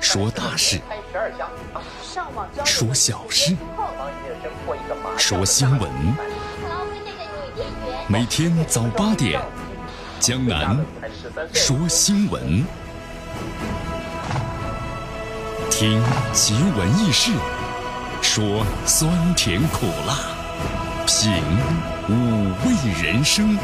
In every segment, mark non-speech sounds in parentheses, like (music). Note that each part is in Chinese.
说大事，说小事，说新闻。每天早八点，江南说新闻，听奇闻异事，说酸甜苦辣，品五味人生。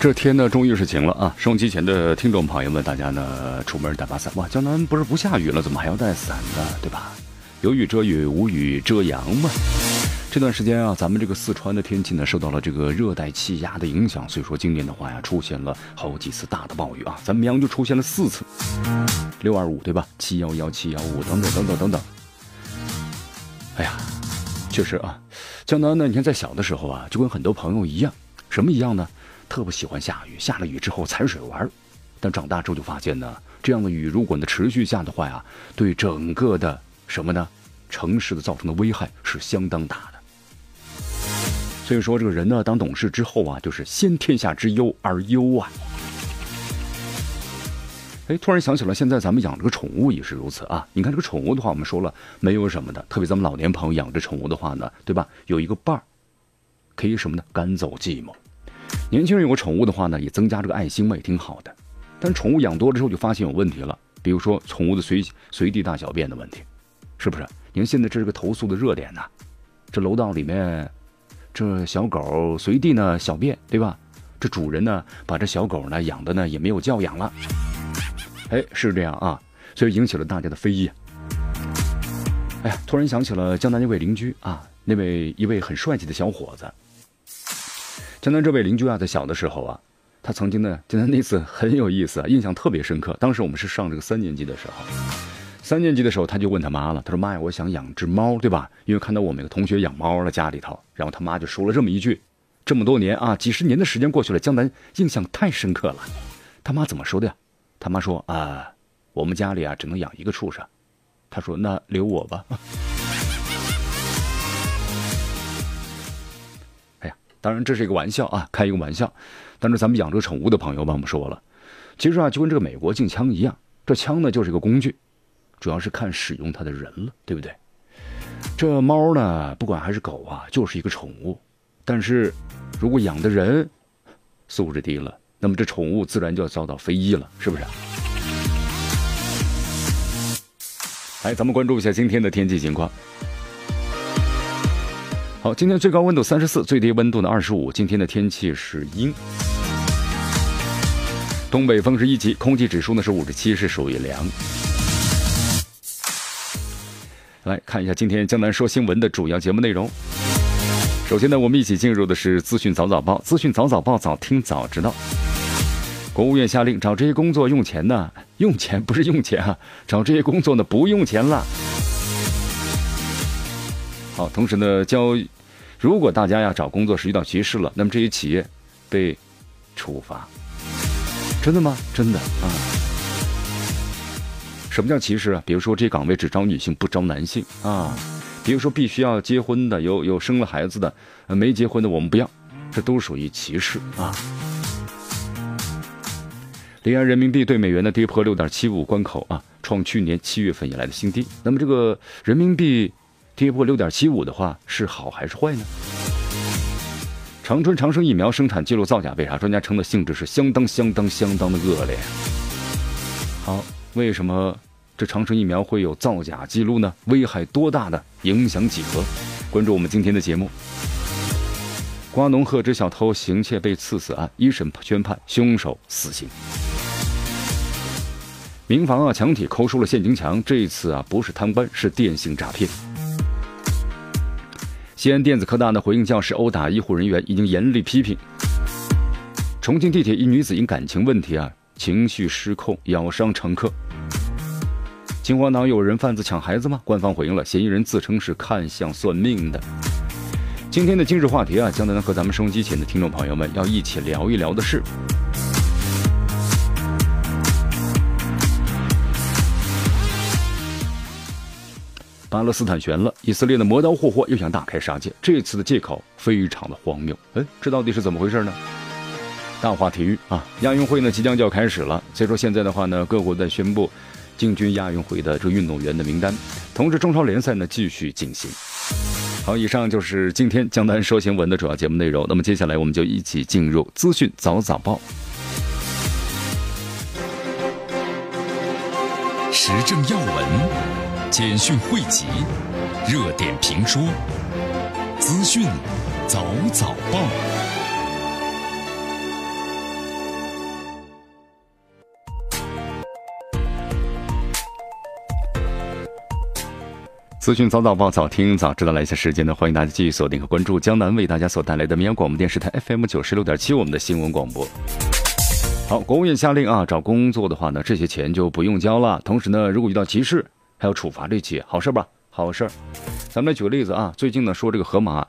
这天呢，终于是晴了啊！收音机前的听众朋友们，大家呢出门带把伞哇！江南不是不下雨了，怎么还要带伞呢？对吧？有雨遮雨，无雨遮阳嘛。这段时间啊，咱们这个四川的天气呢，受到了这个热带气压的影响，所以说今年的话呀，出现了好几次大的暴雨啊。咱们绵阳就出现了四次，六二五对吧？七幺幺、七幺五等等等等等等。哎呀，确实啊，江南呢，你看在小的时候啊，就跟很多朋友一样，什么一样呢？特不喜欢下雨，下了雨之后踩水玩但长大之后就发现呢，这样的雨如果呢持续下的话呀，对整个的什么呢，城市的造成的危害是相当大的。所以说，这个人呢，当懂事之后啊，就是先天下之忧而忧啊。哎，突然想起了，现在咱们养这个宠物也是如此啊。你看这个宠物的话，我们说了没有什么的，特别咱们老年朋友养这宠物的话呢，对吧？有一个伴儿，可以什么呢？赶走寂寞。年轻人有个宠物的话呢，也增加这个爱心嘛，也挺好的。但宠物养多了之后，就发现有问题了，比如说宠物的随随地大小便的问题，是不是？你看现在这是个投诉的热点呐，这楼道里面，这小狗随地呢小便，对吧？这主人呢把这小狗呢养的呢也没有教养了，哎，是这样啊，所以引起了大家的非议。哎呀，突然想起了江南那位邻居啊，那位一位很帅气的小伙子。江南这位邻居啊，在小的时候啊，他曾经呢，江南那次很有意思啊，印象特别深刻。当时我们是上这个三年级的时候，三年级的时候，他就问他妈了，他说：“妈呀，我想养只猫，对吧？因为看到我们有个同学养猫了，家里头。”然后他妈就说了这么一句：“这么多年啊，几十年的时间过去了，江南印象太深刻了。”他妈怎么说的呀？他妈说：“啊，我们家里啊，只能养一个畜生。”他说：“那留我吧。”当然这是一个玩笑啊，开一个玩笑。但是咱们养这个宠物的朋友帮，我们说了，其实啊，就跟这个美国禁枪一样，这枪呢就是一个工具，主要是看使用它的人了，对不对？这猫呢，不管还是狗啊，就是一个宠物。但是，如果养的人素质低了，那么这宠物自然就要遭到非议了，是不是？来，咱们关注一下今天的天气情况。好，今天最高温度三十四，最低温度呢二十五。今天的天气是阴，东北风是一级，空气指数呢是五十七，是属于凉。来看一下今天江南说新闻的主要节目内容。首先呢，我们一起进入的是资讯早早报，资讯早早报，早听早知道。国务院下令找这些工作用钱呢，用钱不是用钱啊，找这些工作呢不用钱了。好，同时呢，交，如果大家要找工作时遇到歧视了，那么这些企业被处罚，真的吗？真的啊？什么叫歧视啊？比如说这岗位只招女性不招男性啊，比如说必须要结婚的，有有生了孩子的，没结婚的我们不要，这都属于歧视啊。离岸人民币对美元的跌破六点七五关口啊，创去年七月份以来的新低。那么这个人民币。跌破六点七五的话是好还是坏呢？长春长生疫苗生产记录造假，为啥？专家称的性质是相当相当相当的恶劣。好，为什么这长生疫苗会有造假记录呢？危害多大的影响几何？关注我们今天的节目。瓜农贺知小偷行窃被刺死案，一审宣判凶手死刑。民房啊墙体抠出了现金墙，这一次啊不是贪官，是电信诈骗。西安电子科大的回应教师殴打医护人员，已经严厉批评。重庆地铁一女子因感情问题啊，情绪失控咬伤乘客。秦皇岛有人贩子抢孩子吗？官方回应了，嫌疑人自称是看相算命的。今天的今日话题啊，江南和咱们收音机前的听众朋友们要一起聊一聊的是。巴勒斯坦悬了，以色列的磨刀霍霍又想大开杀戒，这次的借口非常的荒谬。哎，这到底是怎么回事呢？大话体育啊，亚运会呢即将就要开始了，所以说现在的话呢，各国在宣布进军亚运会的这个运动员的名单，同时中超联赛呢继续进行。好，以上就是今天江南说新闻的主要节目内容。那么接下来我们就一起进入资讯早早报，时政要闻、简讯汇集、热点评说、资讯早早报。资讯早早报，早听早知道。来一下时间呢，欢迎大家继续锁定和关注江南为大家所带来的绵阳广播电视台 FM 九十六点七，我们的新闻广播。好，国务院下令啊，找工作的话呢，这些钱就不用交了。同时呢，如果遇到歧视，还要处罚这企业，好事吧？好事。咱们来举个例子啊，最近呢说这个河马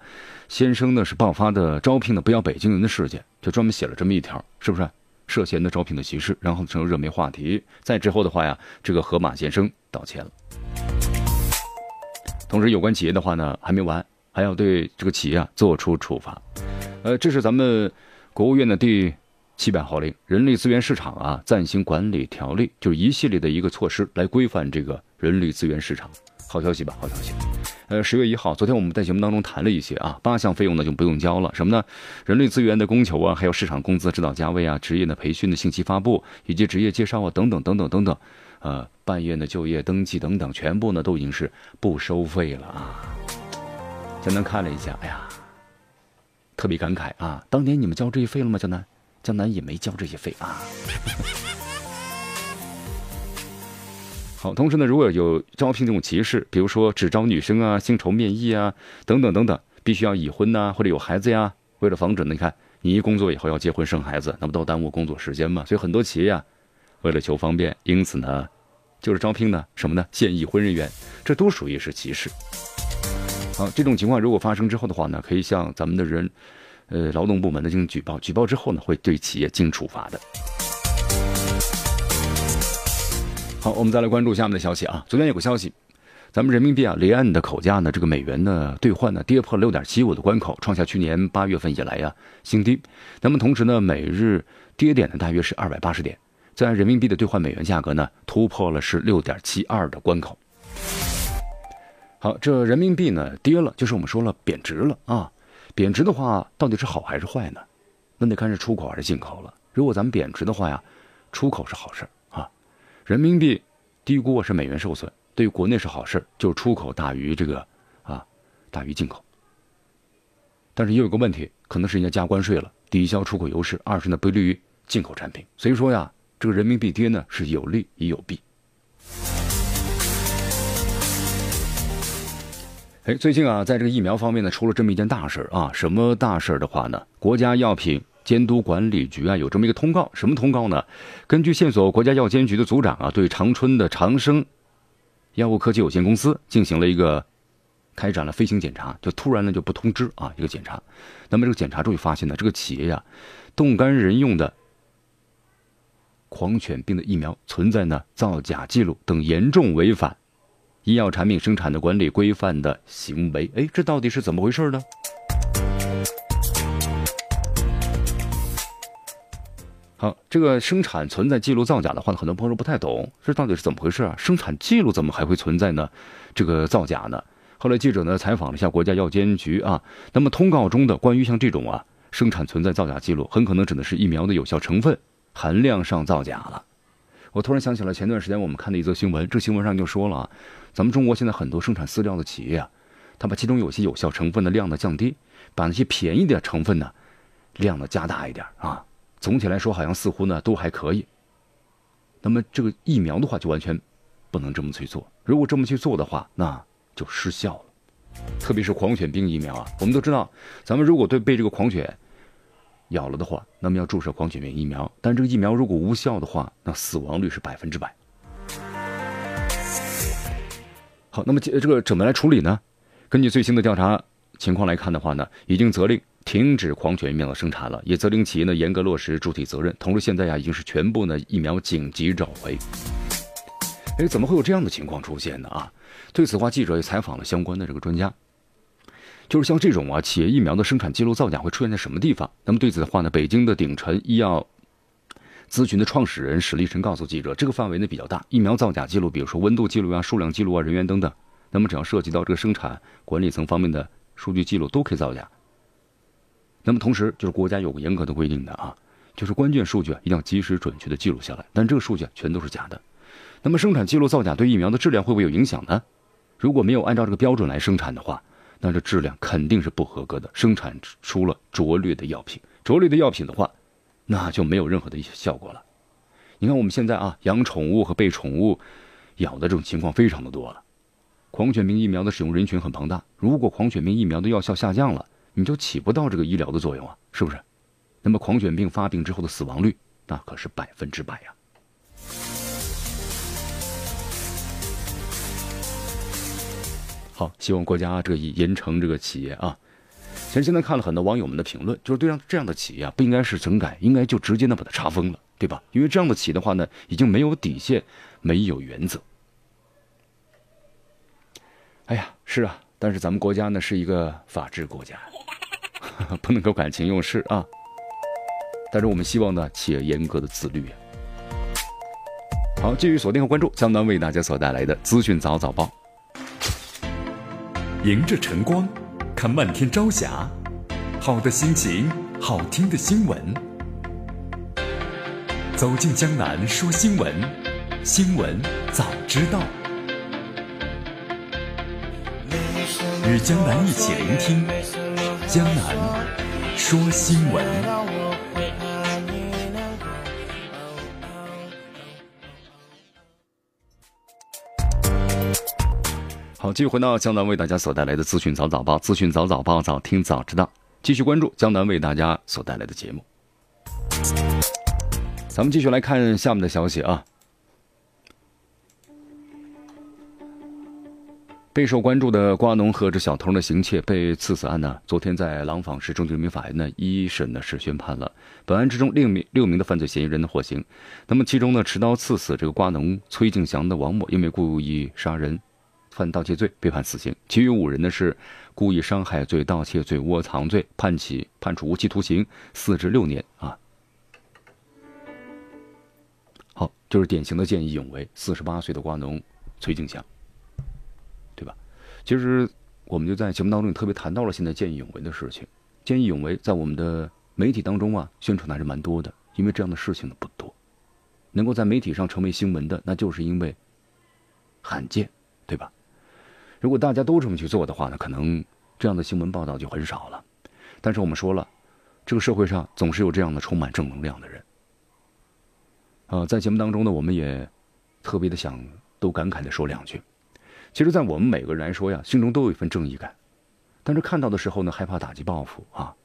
先生呢是爆发的招聘的不要北京人的事件，就专门写了这么一条，是不是涉嫌的招聘的歧视？然后成热门话题。再之后的话呀，这个河马先生道歉了。同时，有关企业的话呢，还没完，还要对这个企业啊做出处罚。呃，这是咱们国务院的第七百号令《人力资源市场啊暂行管理条例》，就是一系列的一个措施来规范这个人力资源市场。好消息吧？好消息。呃，十月一号，昨天我们在节目当中谈了一些啊，八项费用呢就不用交了。什么呢？人力资源的供求啊，还有市场工资指导价位啊，职业的培训的信息发布，以及职业介绍啊，等等等等等等。呃，半月的就业登记等等，全部呢都已经是不收费了啊！江南看了一下，哎呀，特别感慨啊！当年你们交这些费了吗？江南，江南也没交这些费啊。(laughs) 好，同时呢，如果有招聘这种歧视，比如说只招女生啊、薪酬面议啊等等等等，必须要已婚呐或者有孩子呀，为了防止呢，你看你一工作以后要结婚生孩子，那不都耽误工作时间吗？所以很多企业啊。为了求方便，因此呢，就是招聘呢什么呢？现已婚人员，这都属于是歧视。好，这种情况如果发生之后的话呢，可以向咱们的人，呃，劳动部门呢进行举报，举报之后呢，会对企业进行处罚的。好，我们再来关注下面的消息啊。昨天有个消息，咱们人民币啊离岸的口价呢，这个美元呢兑换呢跌破了六点七五的关口，创下去年八月份以来呀新低。那么同时呢，每日跌点呢大约是二百八十点。在人民币的兑换美元价格呢，突破了是六点七二的关口。好，这人民币呢跌了，就是我们说了贬值了啊。贬值的话，到底是好还是坏呢？那得看是出口还是进口了。如果咱们贬值的话呀，出口是好事啊。人民币低估是美元受损，对于国内是好事，就是出口大于这个啊大于进口。但是也有个问题，可能是人家加关税了，抵消出口优势；二是呢不利于进口产品。所以说呀。这个人民币跌呢，是有利也有弊。哎，最近啊，在这个疫苗方面呢，出了这么一件大事啊。什么大事的话呢？国家药品监督管理局啊，有这么一个通告。什么通告呢？根据线索，国家药监局的组长啊，对长春的长生药物科技有限公司进行了一个开展了飞行检查，就突然呢就不通知啊，一个检查。那么这个检查终于发现呢，这个企业呀，冻干人用的。狂犬病的疫苗存在呢造假记录等严重违反医药产品生产的管理规范的行为，哎，这到底是怎么回事呢？好，这个生产存在记录造假的话呢，很多朋友不太懂，这到底是怎么回事啊？生产记录怎么还会存在呢？这个造假呢？后来记者呢采访了一下国家药监局啊，那么通告中的关于像这种啊生产存在造假记录，很可能指的是疫苗的有效成分。含量上造假了，我突然想起了前段时间我们看的一则新闻，这新闻上就说了啊，咱们中国现在很多生产饲料的企业啊，它把其中有些有效成分的量呢降低，把那些便宜的成分呢量呢加大一点啊。总体来说，好像似乎呢都还可以。那么这个疫苗的话，就完全不能这么去做。如果这么去做的话，那就失效了。特别是狂犬病疫苗啊，我们都知道，咱们如果对被这个狂犬。咬了的话，那么要注射狂犬病疫苗，但这个疫苗如果无效的话，那死亡率是百分之百。好，那么这这个怎么来处理呢？根据最新的调查情况来看的话呢，已经责令停止狂犬疫苗的生产了，也责令企业呢严格落实主体责任。同时，现在呀已经是全部呢疫苗紧急召回。哎，怎么会有这样的情况出现呢？啊，对此话，记者也采访了相关的这个专家，就是像这种啊，企业疫苗的生产记录造假会出现在什么地方？那么对此的话呢，北京的鼎辰医药咨询的创始人史立晨告诉记者，这个范围呢比较大，疫苗造假记录，比如说温度记录啊、数量记录啊、人员等等，那么只要涉及到这个生产管理层方面的数据记录，都可以造假。那么同时，就是国家有个严格的规定的啊，就是关键数据啊一定要及时准确的记录下来，但这个数据啊全都是假的。那么生产记录造假对疫苗的质量会不会有影响呢？如果没有按照这个标准来生产的话，那这质量肯定是不合格的，生产出了拙劣的药品。拙劣的药品的话，那就没有任何的一些效果了。你看我们现在啊，养宠物和被宠物咬的这种情况非常的多了。狂犬病疫苗的使用人群很庞大，如果狂犬病疫苗的药效下降了，你就起不到这个医疗的作用啊，是不是？那么狂犬病发病之后的死亡率，那可是百分之百呀。好，希望国家这个严惩这个企业啊。其实现在看了很多网友们的评论，就是对上这样的企业啊，不应该是整改，应该就直接的把它查封了，对吧？因为这样的企业的话呢，已经没有底线，没有原则。哎呀，是啊，但是咱们国家呢是一个法治国家，(laughs) 不能够感情用事啊。但是我们希望呢，企业严格的自律。好，继续锁定和关注江南为大家所带来的资讯早早报。迎着晨光，看漫天朝霞，好的心情，好听的新闻。走进江南说新闻，新闻早知道。与江南一起聆听江南说新闻。好，继续回到江南为大家所带来的资讯早早报，资讯早早报，早听早知道。继续关注江南为大家所带来的节目。咱们继续来看下面的消息啊。备受关注的瓜农和这小偷的行窃被刺死案呢，昨天在廊坊市中级人民法院呢一审呢是宣判了。本案之中，六名六名的犯罪嫌疑人的获刑。那么其中呢，持刀刺死这个瓜农崔敬祥的王某，因为故意杀人。犯盗窃罪被判死刑，其余五人呢是故意伤害罪、盗窃罪、窝藏罪，判起判处无期徒刑四至六年啊。好，就是典型的见义勇为，四十八岁的瓜农崔敬祥，对吧？其实我们就在节目当中特别谈到了现在见义勇为的事情。见义勇为在我们的媒体当中啊，宣传的还是蛮多的，因为这样的事情呢不多，能够在媒体上成为新闻的，那就是因为罕见，对吧？如果大家都这么去做的话呢，可能这样的新闻报道就很少了。但是我们说了，这个社会上总是有这样的充满正能量的人。呃，在节目当中呢，我们也特别的想都感慨的说两句。其实，在我们每个人来说呀，心中都有一份正义感，但是看到的时候呢，害怕打击报复啊。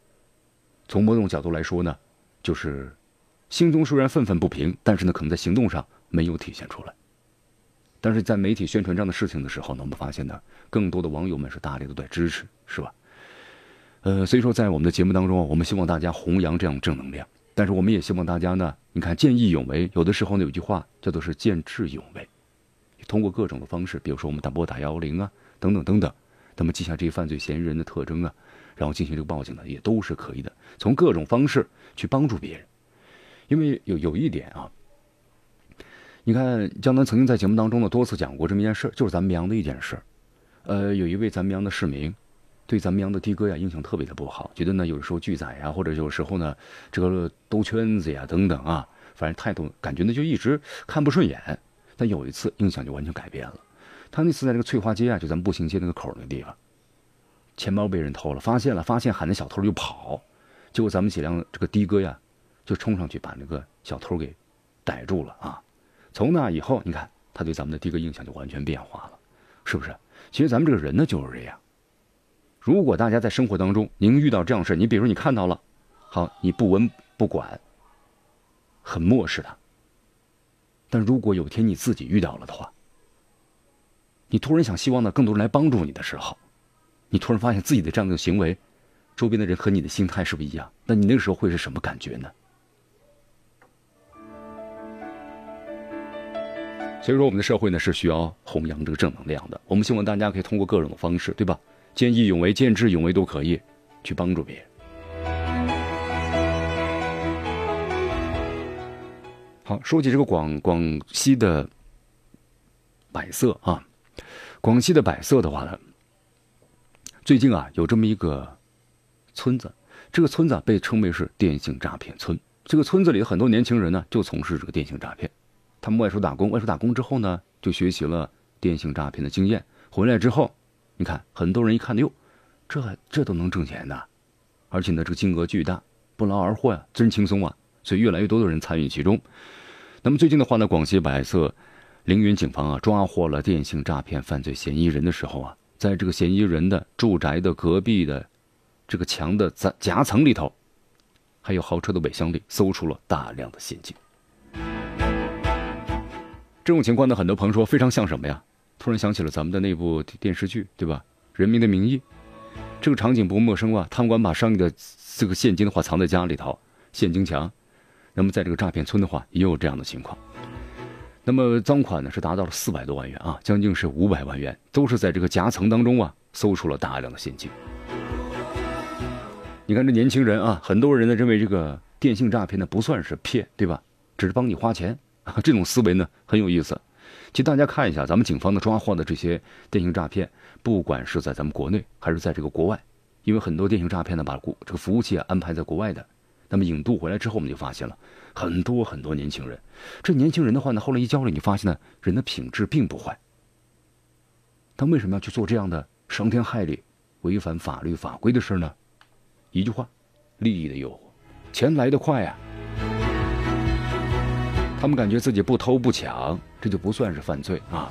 从某种角度来说呢，就是心中虽然愤愤不平，但是呢，可能在行动上没有体现出来。但是在媒体宣传这样的事情的时候呢，我们发现呢，更多的网友们是大力的在支持，是吧？呃，所以说在我们的节目当中，我们希望大家弘扬这样正能量，但是我们也希望大家呢，你看见义勇为，有的时候呢有句话叫做是见智勇为，通过各种的方式，比如说我们打拨打幺幺零啊，等等等等，那么记下这些犯罪嫌疑人的特征啊，然后进行这个报警呢，也都是可以的，从各种方式去帮助别人，因为有有一点啊。你看，江南曾经在节目当中呢多次讲过这么一件事，就是咱们绵阳的一件事。呃，有一位咱们绵阳的市民，对咱们绵阳的的哥呀印象特别的不好，觉得呢有时候拒载呀，或者有时候呢这个兜圈子呀等等啊，反正态度感觉呢就一直看不顺眼。但有一次印象就完全改变了，他那次在这个翠花街啊，就咱们步行街那个口那个地方，钱包被人偷了，发现了，发现喊那小偷就跑，结果咱们几辆这个的哥呀就冲上去把那个小偷给逮住了啊。从那以后，你看他对咱们的第一个印象就完全变化了，是不是？其实咱们这个人呢就是这样。如果大家在生活当中，您遇到这样的事，你比如你看到了，好，你不闻不管，很漠视他。但如果有天你自己遇到了的话，你突然想希望呢更多人来帮助你的时候，你突然发现自己的这样的行为，周边的人和你的心态是不一样？那你那个时候会是什么感觉呢？所以说，我们的社会呢是需要弘扬这个正能量的。我们希望大家可以通过各种的方式，对吧？见义勇为、见智勇为都可以，去帮助别人。好，说起这个广广西的百色啊，广西的百色的话呢，最近啊有这么一个村子，这个村子被称为是电信诈骗村。这个村子里的很多年轻人呢，就从事这个电信诈骗。他们外出打工，外出打工之后呢，就学习了电信诈骗的经验。回来之后，你看很多人一看，哟，这这都能挣钱的，而且呢，这个金额巨大，不劳而获呀，真轻松啊！所以越来越多的人参与其中。那么最近的话呢，广西百色凌云警方啊，抓获了电信诈骗犯罪嫌疑人的时候啊，在这个嫌疑人的住宅的隔壁的这个墙的夹夹层里头，还有豪车的尾箱里，搜出了大量的现金。这种情况呢，很多朋友说非常像什么呀？突然想起了咱们的那部电视剧，对吧？《人民的名义》，这个场景不陌生吧？贪官把上亿的这个现金的话藏在家里头，现金墙。那么在这个诈骗村的话，也有这样的情况。那么赃款呢是达到了四百多万元啊，将近是五百万元，都是在这个夹层当中啊搜出了大量的现金。你看这年轻人啊，很多人呢认为这个电信诈骗呢不算是骗，对吧？只是帮你花钱。(laughs) 这种思维呢很有意思。其实大家看一下，咱们警方的抓获的这些电信诈骗，不管是在咱们国内还是在这个国外，因为很多电信诈骗呢把这个服务器安排在国外的，那么引渡回来之后，我们就发现了很多很多年轻人。这年轻人的话呢，后来一交流，你发现呢，人的品质并不坏。他为什么要去做这样的伤天害理、违反法律法规的事呢？一句话，利益的诱惑，钱来得快呀。他们感觉自己不偷不抢，这就不算是犯罪啊。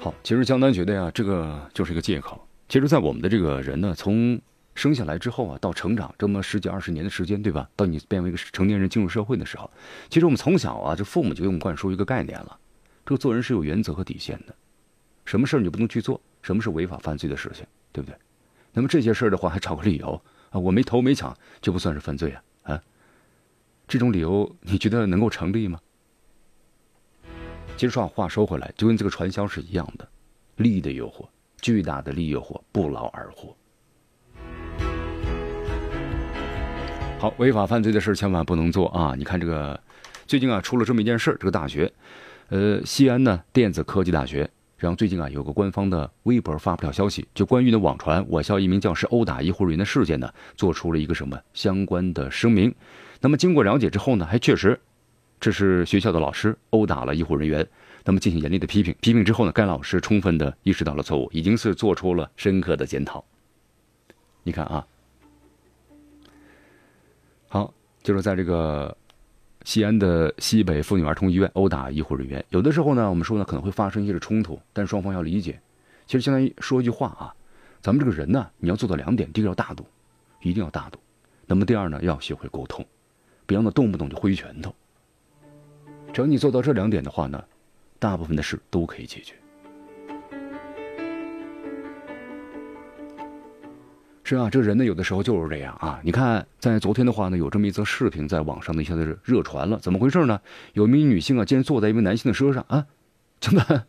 好，其实江南觉得呀，这个就是一个借口。其实，在我们的这个人呢，从生下来之后啊，到成长这么十几二十年的时间，对吧？到你变为一个成年人进入社会的时候，其实我们从小啊，这父母就给我们灌输一个概念了：这个做人是有原则和底线的，什么事儿你不能去做，什么是违法犯罪的事情，对不对？那么这些事儿的话，还找个理由。啊，我没偷没抢，就不算是犯罪啊！啊，这种理由你觉得能够成立吗？其实说话说回来，就跟这个传销是一样的，利益的诱惑，巨大的利益诱惑，不劳而获。好，违法犯罪的事千万不能做啊！你看这个，最近啊出了这么一件事这个大学，呃，西安呢电子科技大学。然后最近啊，有个官方的微博发布了消息，就关于呢网传我校一名教师殴打医护人员的事件呢，做出了一个什么相关的声明。那么经过了解之后呢，还确实，这是学校的老师殴打了医护人员，那么进行严厉的批评。批评之后呢，该老师充分的意识到了错误，已经是做出了深刻的检讨。你看啊，好，就是在这个。西安的西北妇女儿童医院殴打医护人员，有的时候呢，我们说呢可能会发生一些冲突，但双方要理解。其实相当于说一句话啊，咱们这个人呢，你要做到两点：第一个要大度，一定要大度；那么第二呢，要学会沟通，别让他动不动就挥拳头。只要你做到这两点的话呢，大部分的事都可以解决。是啊，这人呢，有的时候就是这样啊。你看，在昨天的话呢，有这么一则视频在网上呢一下子热传了。怎么回事呢？有一名女性啊，竟然坐在一名男性的车上啊，真的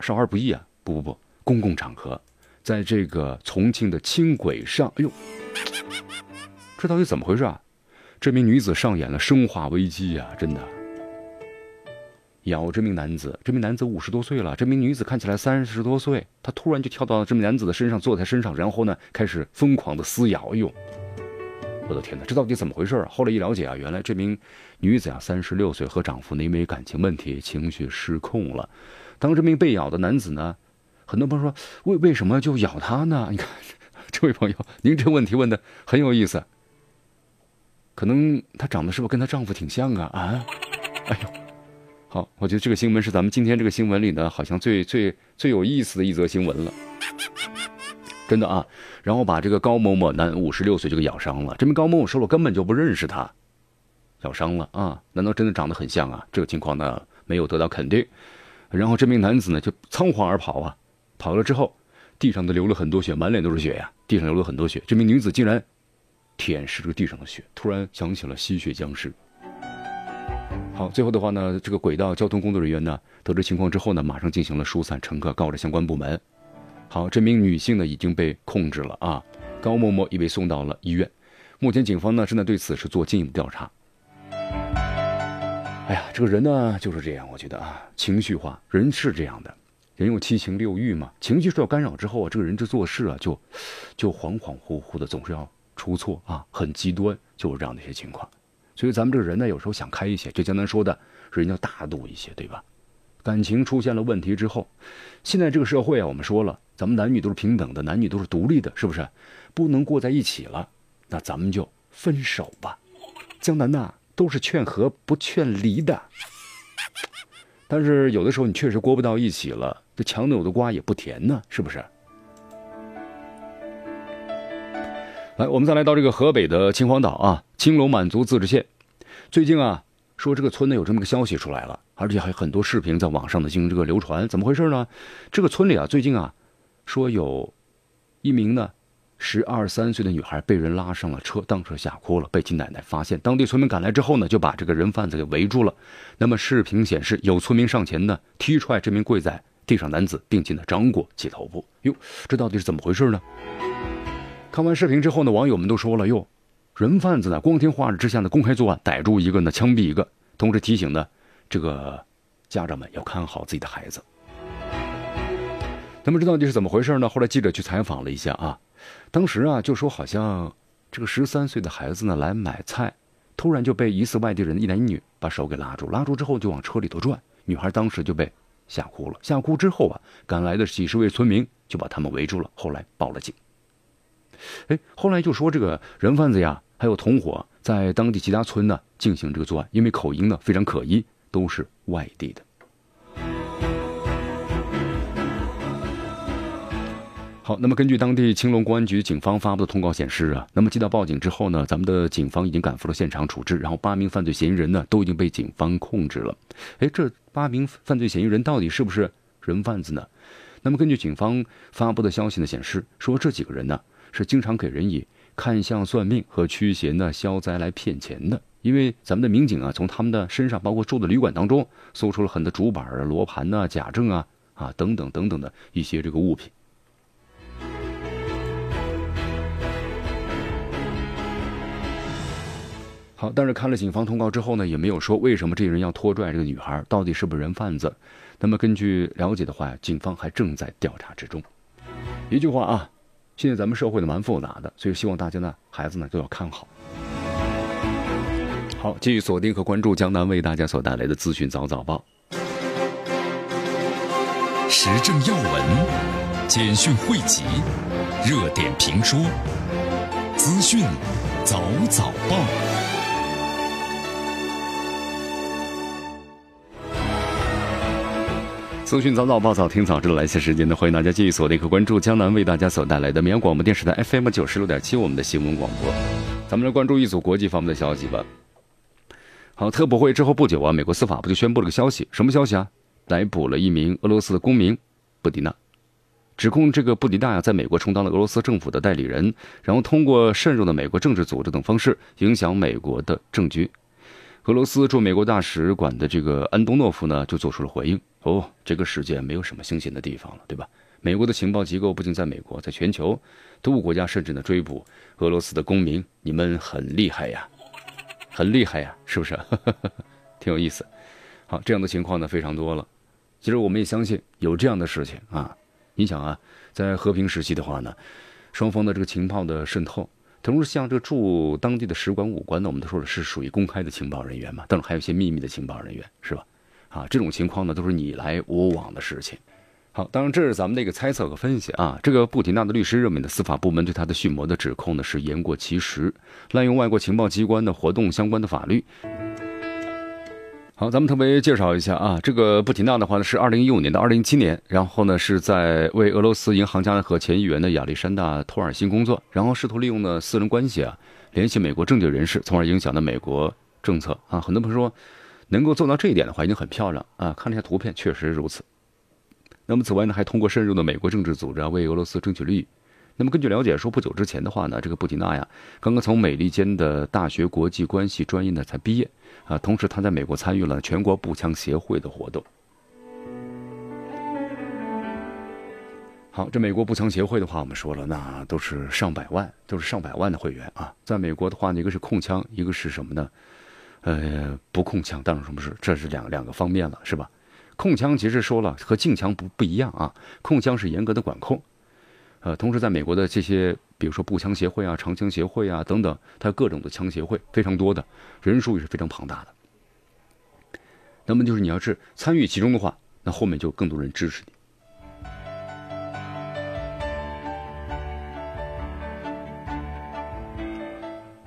少儿不宜啊！不不不，公共场合，在这个重庆的轻轨上，哎呦，这到底怎么回事啊？这名女子上演了生化危机呀，真的。咬这名男子，这名男子五十多岁了，这名女子看起来三十多岁，她突然就跳到这名男子的身上，坐在身上，然后呢，开始疯狂的撕咬。哎呦，我的天哪，这到底怎么回事啊？后来一了解啊，原来这名女子啊，三十六岁，和丈夫呢因为感情问题，情绪失控了。当这名被咬的男子呢，很多朋友说，为为什么就咬他呢？你看，这位朋友，您这问题问的很有意思，可能她长得是不是跟她丈夫挺像啊？啊，哎呦。好，我觉得这个新闻是咱们今天这个新闻里呢，好像最最最有意思的一则新闻了，真的啊。然后把这个高某某男五十六岁就给咬伤了。这名高某某说我根本就不认识他，咬伤了啊？难道真的长得很像啊？这个情况呢没有得到肯定。然后这名男子呢就仓皇而跑啊，跑了之后，地上都流了很多血，满脸都是血呀，地上流了很多血。这名女子竟然舔舐这个地上的血，突然想起了吸血僵尸。好，最后的话呢，这个轨道交通工作人员呢，得知情况之后呢，马上进行了疏散乘客，告知相关部门。好，这名女性呢已经被控制了啊，高某某已被送到了医院。目前警方呢正在对此事做进一步调查。哎呀，这个人呢就是这样，我觉得啊，情绪化，人是这样的，人有七情六欲嘛，情绪受到干扰之后啊，这个人这做事啊就就恍恍惚惚的，总是要出错啊，很极端，就是这样的一些情况。所以咱们这个人呢，有时候想开一些，就江南说的，人要大度一些，对吧？感情出现了问题之后，现在这个社会啊，我们说了，咱们男女都是平等的，男女都是独立的，是不是？不能过在一起了，那咱们就分手吧。江南呐，都是劝和不劝离的。但是有的时候你确实过不到一起了，这强扭的瓜也不甜呢，是不是？来，我们再来到这个河北的秦皇岛啊，青龙满族自治县。最近啊，说这个村呢有这么个消息出来了，而且还有很多视频在网上的进行这个流传。怎么回事呢？这个村里啊，最近啊，说有一名呢十二三岁的女孩被人拉上了车，当车吓哭了，被其奶奶发现。当地村民赶来之后呢，就把这个人贩子给围住了。那么视频显示，有村民上前呢踢踹这名跪在地上男子，并且呢掌掴其头部。哟，这到底是怎么回事呢？看完视频之后呢，网友们都说了：“哟，人贩子呢，光天化日之下呢，公开作案，逮住一个呢，枪毙一个。”同时提醒呢，这个家长们要看好自己的孩子。那么这到底是怎么回事呢？后来记者去采访了一下啊，当时啊就说好像这个十三岁的孩子呢来买菜，突然就被疑似外地人一男一女把手给拉住，拉住之后就往车里头转，女孩当时就被吓哭了。吓哭之后啊，赶来的几十位村民就把他们围住了，后来报了警。哎，后来就说这个人贩子呀，还有同伙在当地其他村呢进行这个作案，因为口音呢非常可疑，都是外地的。好，那么根据当地青龙公安局警方发布的通告显示啊，那么接到报警之后呢，咱们的警方已经赶赴了现场处置，然后八名犯罪嫌疑人呢都已经被警方控制了。哎，这八名犯罪嫌疑人到底是不是人贩子呢？那么根据警方发布的消息呢显示，说这几个人呢。是经常给人以看相、算命和驱邪的消灾来骗钱的。因为咱们的民警啊，从他们的身上，包括住的旅馆当中，搜出了很多竹板啊、罗盘呐、假证啊、啊等等等等的一些这个物品。好，但是看了警方通告之后呢，也没有说为什么这人要拖拽这个女孩，到底是不是人贩子？那么根据了解的话，警方还正在调查之中。一句话啊。现在咱们社会呢蛮复杂的，所以希望大家呢孩子呢都要看好。好，继续锁定和关注江南为大家所带来的资讯早早报，时政要闻、简讯汇集、热点评书、资讯早早报。资讯早早报早听早知道，来些时间呢，欢迎大家继续锁定和关注江南为大家所带来的绵阳广播电视台 FM 九十六点七我们的新闻广播。咱们来关注一组国际方面的消息吧。好，特博会之后不久啊，美国司法部就宣布了个消息，什么消息啊？逮捕了一名俄罗斯的公民布迪娜，指控这个布迪娜呀，在美国充当了俄罗斯政府的代理人，然后通过渗入的美国政治组织等方式影响美国的政局。俄罗斯驻美国大使馆的这个安东诺夫呢，就做出了回应。哦，这个世界没有什么新鲜的地方了，对吧？美国的情报机构不仅在美国，在全球，多个国家甚至呢追捕俄罗斯的公民。你们很厉害呀，很厉害呀，是不是？(laughs) 挺有意思。好，这样的情况呢非常多了。其实我们也相信有这样的事情啊。你想啊，在和平时期的话呢，双方的这个情报的渗透，同时像这个驻当地的使馆、武官呢，我们都说了是属于公开的情报人员嘛，但是还有一些秘密的情报人员，是吧？啊，这种情况呢，都是你来我往的事情。好，当然这是咱们的一个猜测和分析啊。这个布提纳的律师认为呢，司法部门对他的蓄谋的指控呢是言过其实，滥用外国情报机关的活动相关的法律。好，咱们特别介绍一下啊，这个布提娜的话呢是二零一五年到二零一七年，然后呢是在为俄罗斯银行家和前议员的亚历山大托尔辛工作，然后试图利用呢私人关系啊联系美国政界人士，从而影响了美国政策啊。很多朋友说。能够做到这一点的话，已经很漂亮啊！看了一下图片，确实如此。那么，此外呢，还通过渗入的美国政治组织啊，为俄罗斯争取利益。那么根据了解说，不久之前的话呢，这个布吉纳呀，刚刚从美利坚的大学国际关系专业呢才毕业啊，同时他在美国参与了全国步枪协会的活动。好，这美国步枪协会的话，我们说了，那都是上百万，都是上百万的会员啊。在美国的话，一个是控枪，一个是什么呢？呃，不控枪，当然什么是？这是两两个方面了，是吧？控枪其实说了和禁枪不不一样啊，控枪是严格的管控。呃，同时在美国的这些，比如说步枪协会啊、长枪协会啊等等，它各种的枪协会，非常多的，人数也是非常庞大的。那么就是你要是参与其中的话，那后面就更多人支持你。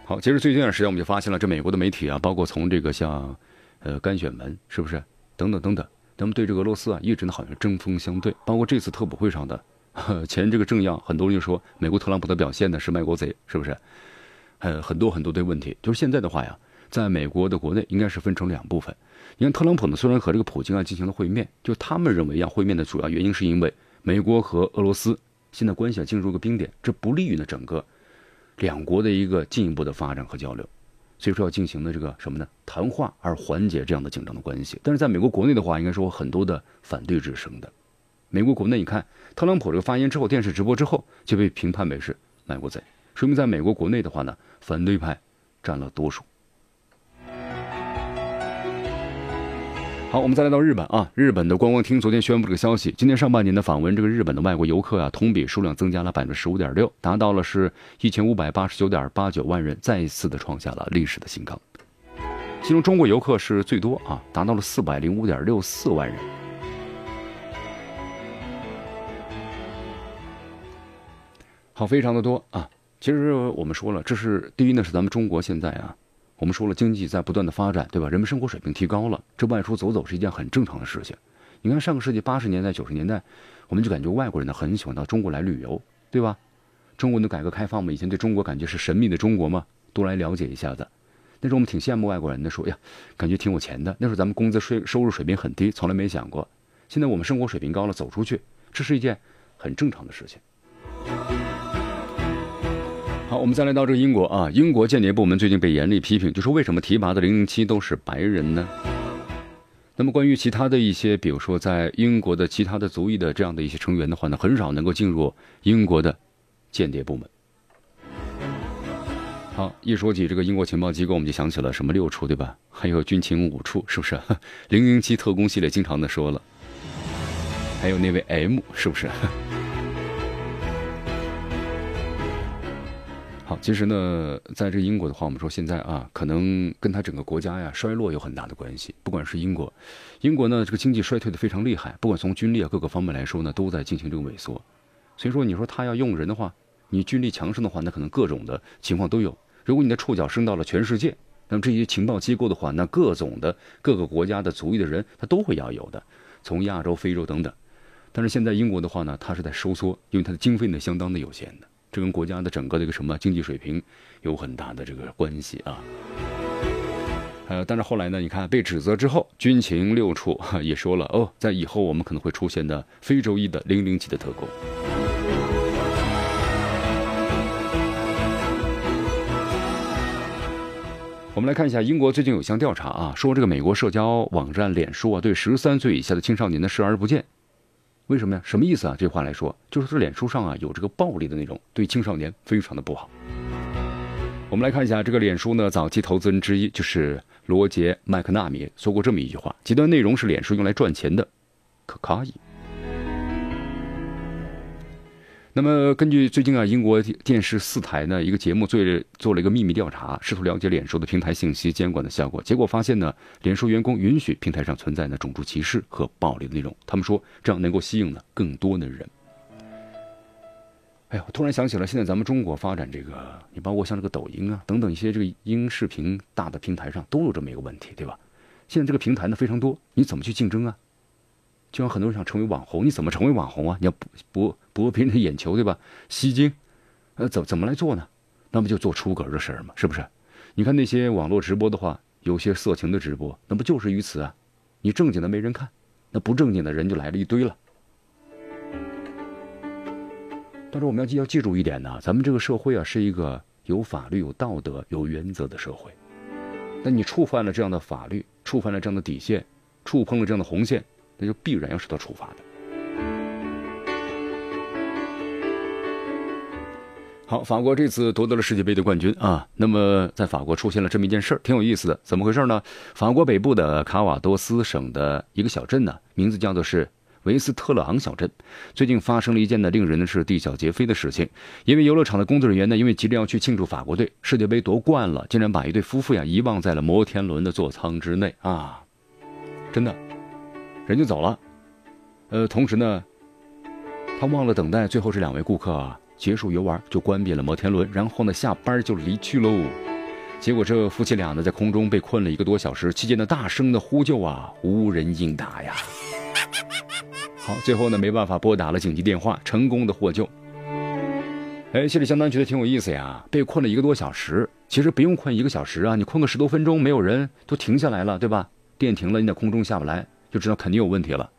好，其实最近一段时间我们就发现了，这美国的媒体啊，包括从这个像，呃，甘选门是不是等等等等，他们对这个俄罗斯啊，一直呢好像针锋相对。包括这次特普会上的 (laughs) 前这个政要，很多人就说美国特朗普的表现呢是卖国贼，是不是？呃，很多很多的问题。就是现在的话呀，在美国的国内应该是分成两部分。你看特朗普呢，虽然和这个普京啊进行了会面，就他们认为要会面的主要原因是因为美国和俄罗斯现在关系啊进入一个冰点，这不利于呢整个。两国的一个进一步的发展和交流，所以说要进行的这个什么呢？谈话而缓解这样的紧张的关系。但是在美国国内的话，应该说很多的反对之声的。美国国内，你看特朗普这个发言之后，电视直播之后就被评判为是卖国贼，说明在美国国内的话呢，反对派占了多数。好，我们再来到日本啊。日本的观光厅昨天宣布这个消息，今年上半年的访问这个日本的外国游客啊，同比数量增加了百分之十五点六，达到了是一千五百八十九点八九万人，再一次的创下了历史的新高。其中中国游客是最多啊，达到了四百零五点六四万人。好，非常的多啊。其实我们说了，这是第一呢，是咱们中国现在啊。我们说了，经济在不断的发展，对吧？人们生活水平提高了，这外出走走是一件很正常的事情。你看，上个世纪八十年代、九十年代，我们就感觉外国人呢很喜欢到中国来旅游，对吧？中国的改革开放嘛，以前对中国感觉是神秘的中国嘛，多来了解一下子。那时候我们挺羡慕外国人的，说呀，感觉挺有钱的。那时候咱们工资税收入水平很低，从来没想过。现在我们生活水平高了，走出去，这是一件很正常的事情。我们再来到这个英国啊，英国间谍部门最近被严厉批评，就说为什么提拔的零零七都是白人呢？那么关于其他的一些，比如说在英国的其他的族裔的这样的一些成员的话呢，很少能够进入英国的间谍部门。好，一说起这个英国情报机构，我们就想起了什么六处对吧？还有军情五处，是不是？(laughs) 零零七特工系列经常的说了，还有那位 M，是不是？其实呢，在这英国的话，我们说现在啊，可能跟他整个国家呀衰落有很大的关系。不管是英国，英国呢这个经济衰退的非常厉害，不管从军力啊各个方面来说呢，都在进行这个萎缩。所以说，你说他要用人的话，你军力强盛的话，那可能各种的情况都有。如果你的触角伸到了全世界，那么这些情报机构的话，那各种的各个国家的族裔的人，他都会要有的，从亚洲、非洲等等。但是现在英国的话呢，它是在收缩，因为它的经费呢相当的有限的。这跟国家的整个的一个什么经济水平有很大的这个关系啊。呃，但是后来呢，你看被指责之后，军情六处也说了哦，在以后我们可能会出现的非洲裔的零零级的特工。我们来看一下英国最近有项调查啊，说这个美国社交网站脸书啊，对十三岁以下的青少年的视而不见。为什么呀？什么意思啊？这话来说，就是这脸书上啊有这个暴力的内容，对青少年非常的不好。我们来看一下这个脸书呢，早期投资人之一就是罗杰麦克纳米说过这么一句话：极端内容是脸书用来赚钱的，可卡以。那么，根据最近啊，英国电视四台呢一个节目做做了一个秘密调查，试图了解脸书的平台信息监管的效果。结果发现呢，脸书员工允许平台上存在呢种族歧视和暴力的内容。他们说这样能够吸引呢更多的人。哎呀，我突然想起了，现在咱们中国发展这个，你包括像这个抖音啊等等一些这个音视频大的平台上都有这么一个问题，对吧？现在这个平台呢非常多，你怎么去竞争啊？就像很多人想成为网红，你怎么成为网红啊？你要不不博别人的眼球，对吧？吸睛，呃，怎怎么来做呢？那不就做出格的事儿吗？是不是？你看那些网络直播的话，有些色情的直播，那不就是于此啊？你正经的没人看，那不正经的人就来了一堆了。但是我们要记要记住一点呢，咱们这个社会啊是一个有法律、有道德、有原则的社会。那你触犯了这样的法律，触犯了这样的底线，触碰了这样的红线，那就必然要受到处罚的。好，法国这次夺得了世界杯的冠军啊。那么在法国出现了这么一件事儿，挺有意思的。怎么回事呢？法国北部的卡瓦多斯省的一个小镇呢，名字叫做是。维斯特勒昂小镇最近发生了一件呢令人呢是啼笑皆非的事情，因为游乐场的工作人员呢，因为急着要去庆祝法国队世界杯夺冠了，竟然把一对夫妇呀遗忘在了摩天轮的座舱之内啊！真的，人就走了。呃，同时呢，他忘了等待最后这两位顾客啊结束游玩，就关闭了摩天轮，然后呢下班就离去喽。结果这夫妻俩呢在空中被困了一个多小时，期间呢大声的呼救啊，无人应答呀。好，最后呢没办法拨打了紧急电话，成功的获救。哎，心里相当觉得挺有意思呀。被困了一个多小时，其实不用困一个小时啊，你困个十多分钟，没有人都停下来了，对吧？电停了，你在空中下不来，就知道肯定有问题了。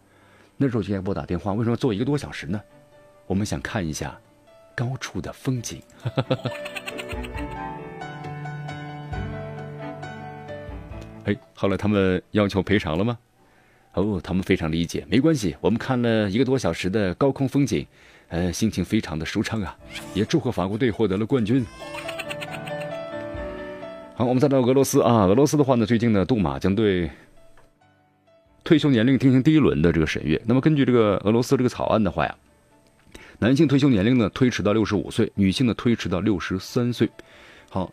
那时候就应该拨打电话，为什么坐一个多小时呢？我们想看一下高处的风景。(laughs) 哎，后来他们要求赔偿了吗？哦，他们非常理解，没关系。我们看了一个多小时的高空风景，呃，心情非常的舒畅啊！也祝贺法国队获得了冠军。好，我们再到俄罗斯啊，俄罗斯的话呢，最近呢，杜马将对退休年龄进行第一轮的这个审阅。那么根据这个俄罗斯这个草案的话呀，男性退休年龄呢推迟到六十五岁，女性呢推迟到六十三岁。好，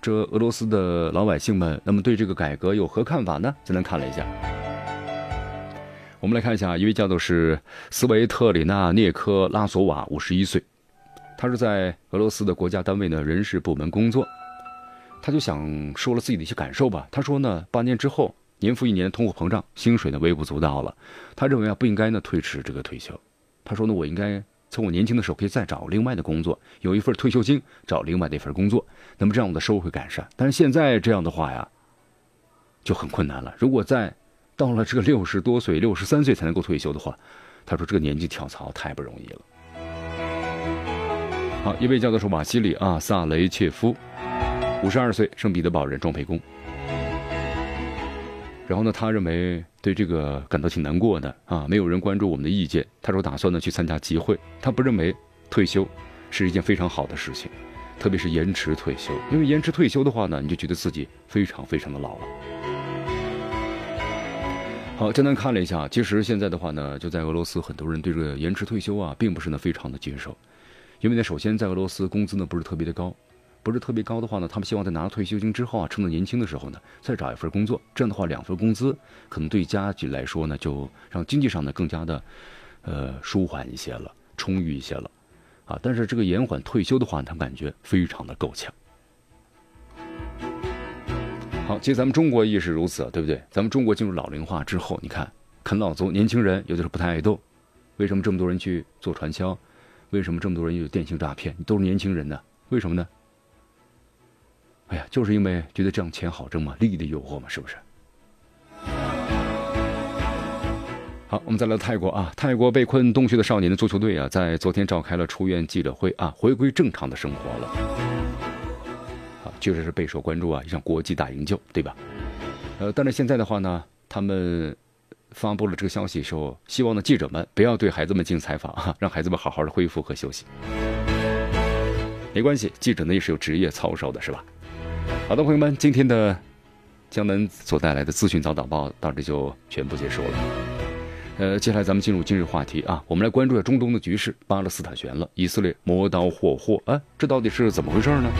这俄罗斯的老百姓们，那么对这个改革有何看法呢？咱来看了一下。我们来看一下，一位叫做是斯维特里娜涅科拉索瓦，五十一岁，他是在俄罗斯的国家单位呢人事部门工作，他就想说了自己的一些感受吧。他说呢，八年之后，年复一年，通货膨胀，薪水呢微不足道了。他认为啊，不应该呢推迟这个退休。他说呢，我应该从我年轻的时候可以再找另外的工作，有一份退休金，找另外的一份工作，那么这样我的收入会改善。但是现在这样的话呀，就很困难了。如果在到了这个六十多岁、六十三岁才能够退休的话，他说这个年纪跳槽太不容易了。好，一位叫做是瓦西里啊萨雷切夫，五十二岁，圣彼得堡人，装配工。然后呢，他认为对这个感到挺难过的啊，没有人关注我们的意见。他说打算呢去参加集会，他不认为退休是一件非常好的事情，特别是延迟退休，因为延迟退休的话呢，你就觉得自己非常非常的老了。好，简单看了一下，其实现在的话呢，就在俄罗斯，很多人对这个延迟退休啊，并不是呢非常的接受，因为呢，首先在俄罗斯工资呢不是特别的高，不是特别高的话呢，他们希望在拿了退休金之后啊，趁着年轻的时候呢，再找一份工作，这样的话两份工资可能对家庭来说呢，就让经济上呢更加的，呃，舒缓一些了，充裕一些了，啊，但是这个延缓退休的话，他们感觉非常的够呛。好，其实咱们中国亦是如此，对不对？咱们中国进入老龄化之后，你看啃老族年轻人有的时候不太爱动，为什么这么多人去做传销？为什么这么多人有电信诈骗？都是年轻人呢？为什么呢？哎呀，就是因为觉得这样钱好挣嘛，利益的诱惑嘛，是不是？好，我们再来泰国啊，泰国被困洞穴的少年的足球队啊，在昨天召开了出院记者会啊，回归正常的生活了。啊确实是备受关注啊，一场国际大营救，对吧？呃，但是现在的话呢，他们发布了这个消息时候，希望呢记者们不要对孩子们进行采访啊，让孩子们好好的恢复和休息。没关系，记者呢也是有职业操守的，是吧？好的，朋友们，今天的江南所带来的资讯早导报到这就全部结束了。呃，接下来咱们进入今日话题啊，我们来关注一下中东的局势。巴勒斯坦悬了，以色列磨刀霍霍啊，这到底是怎么回事呢？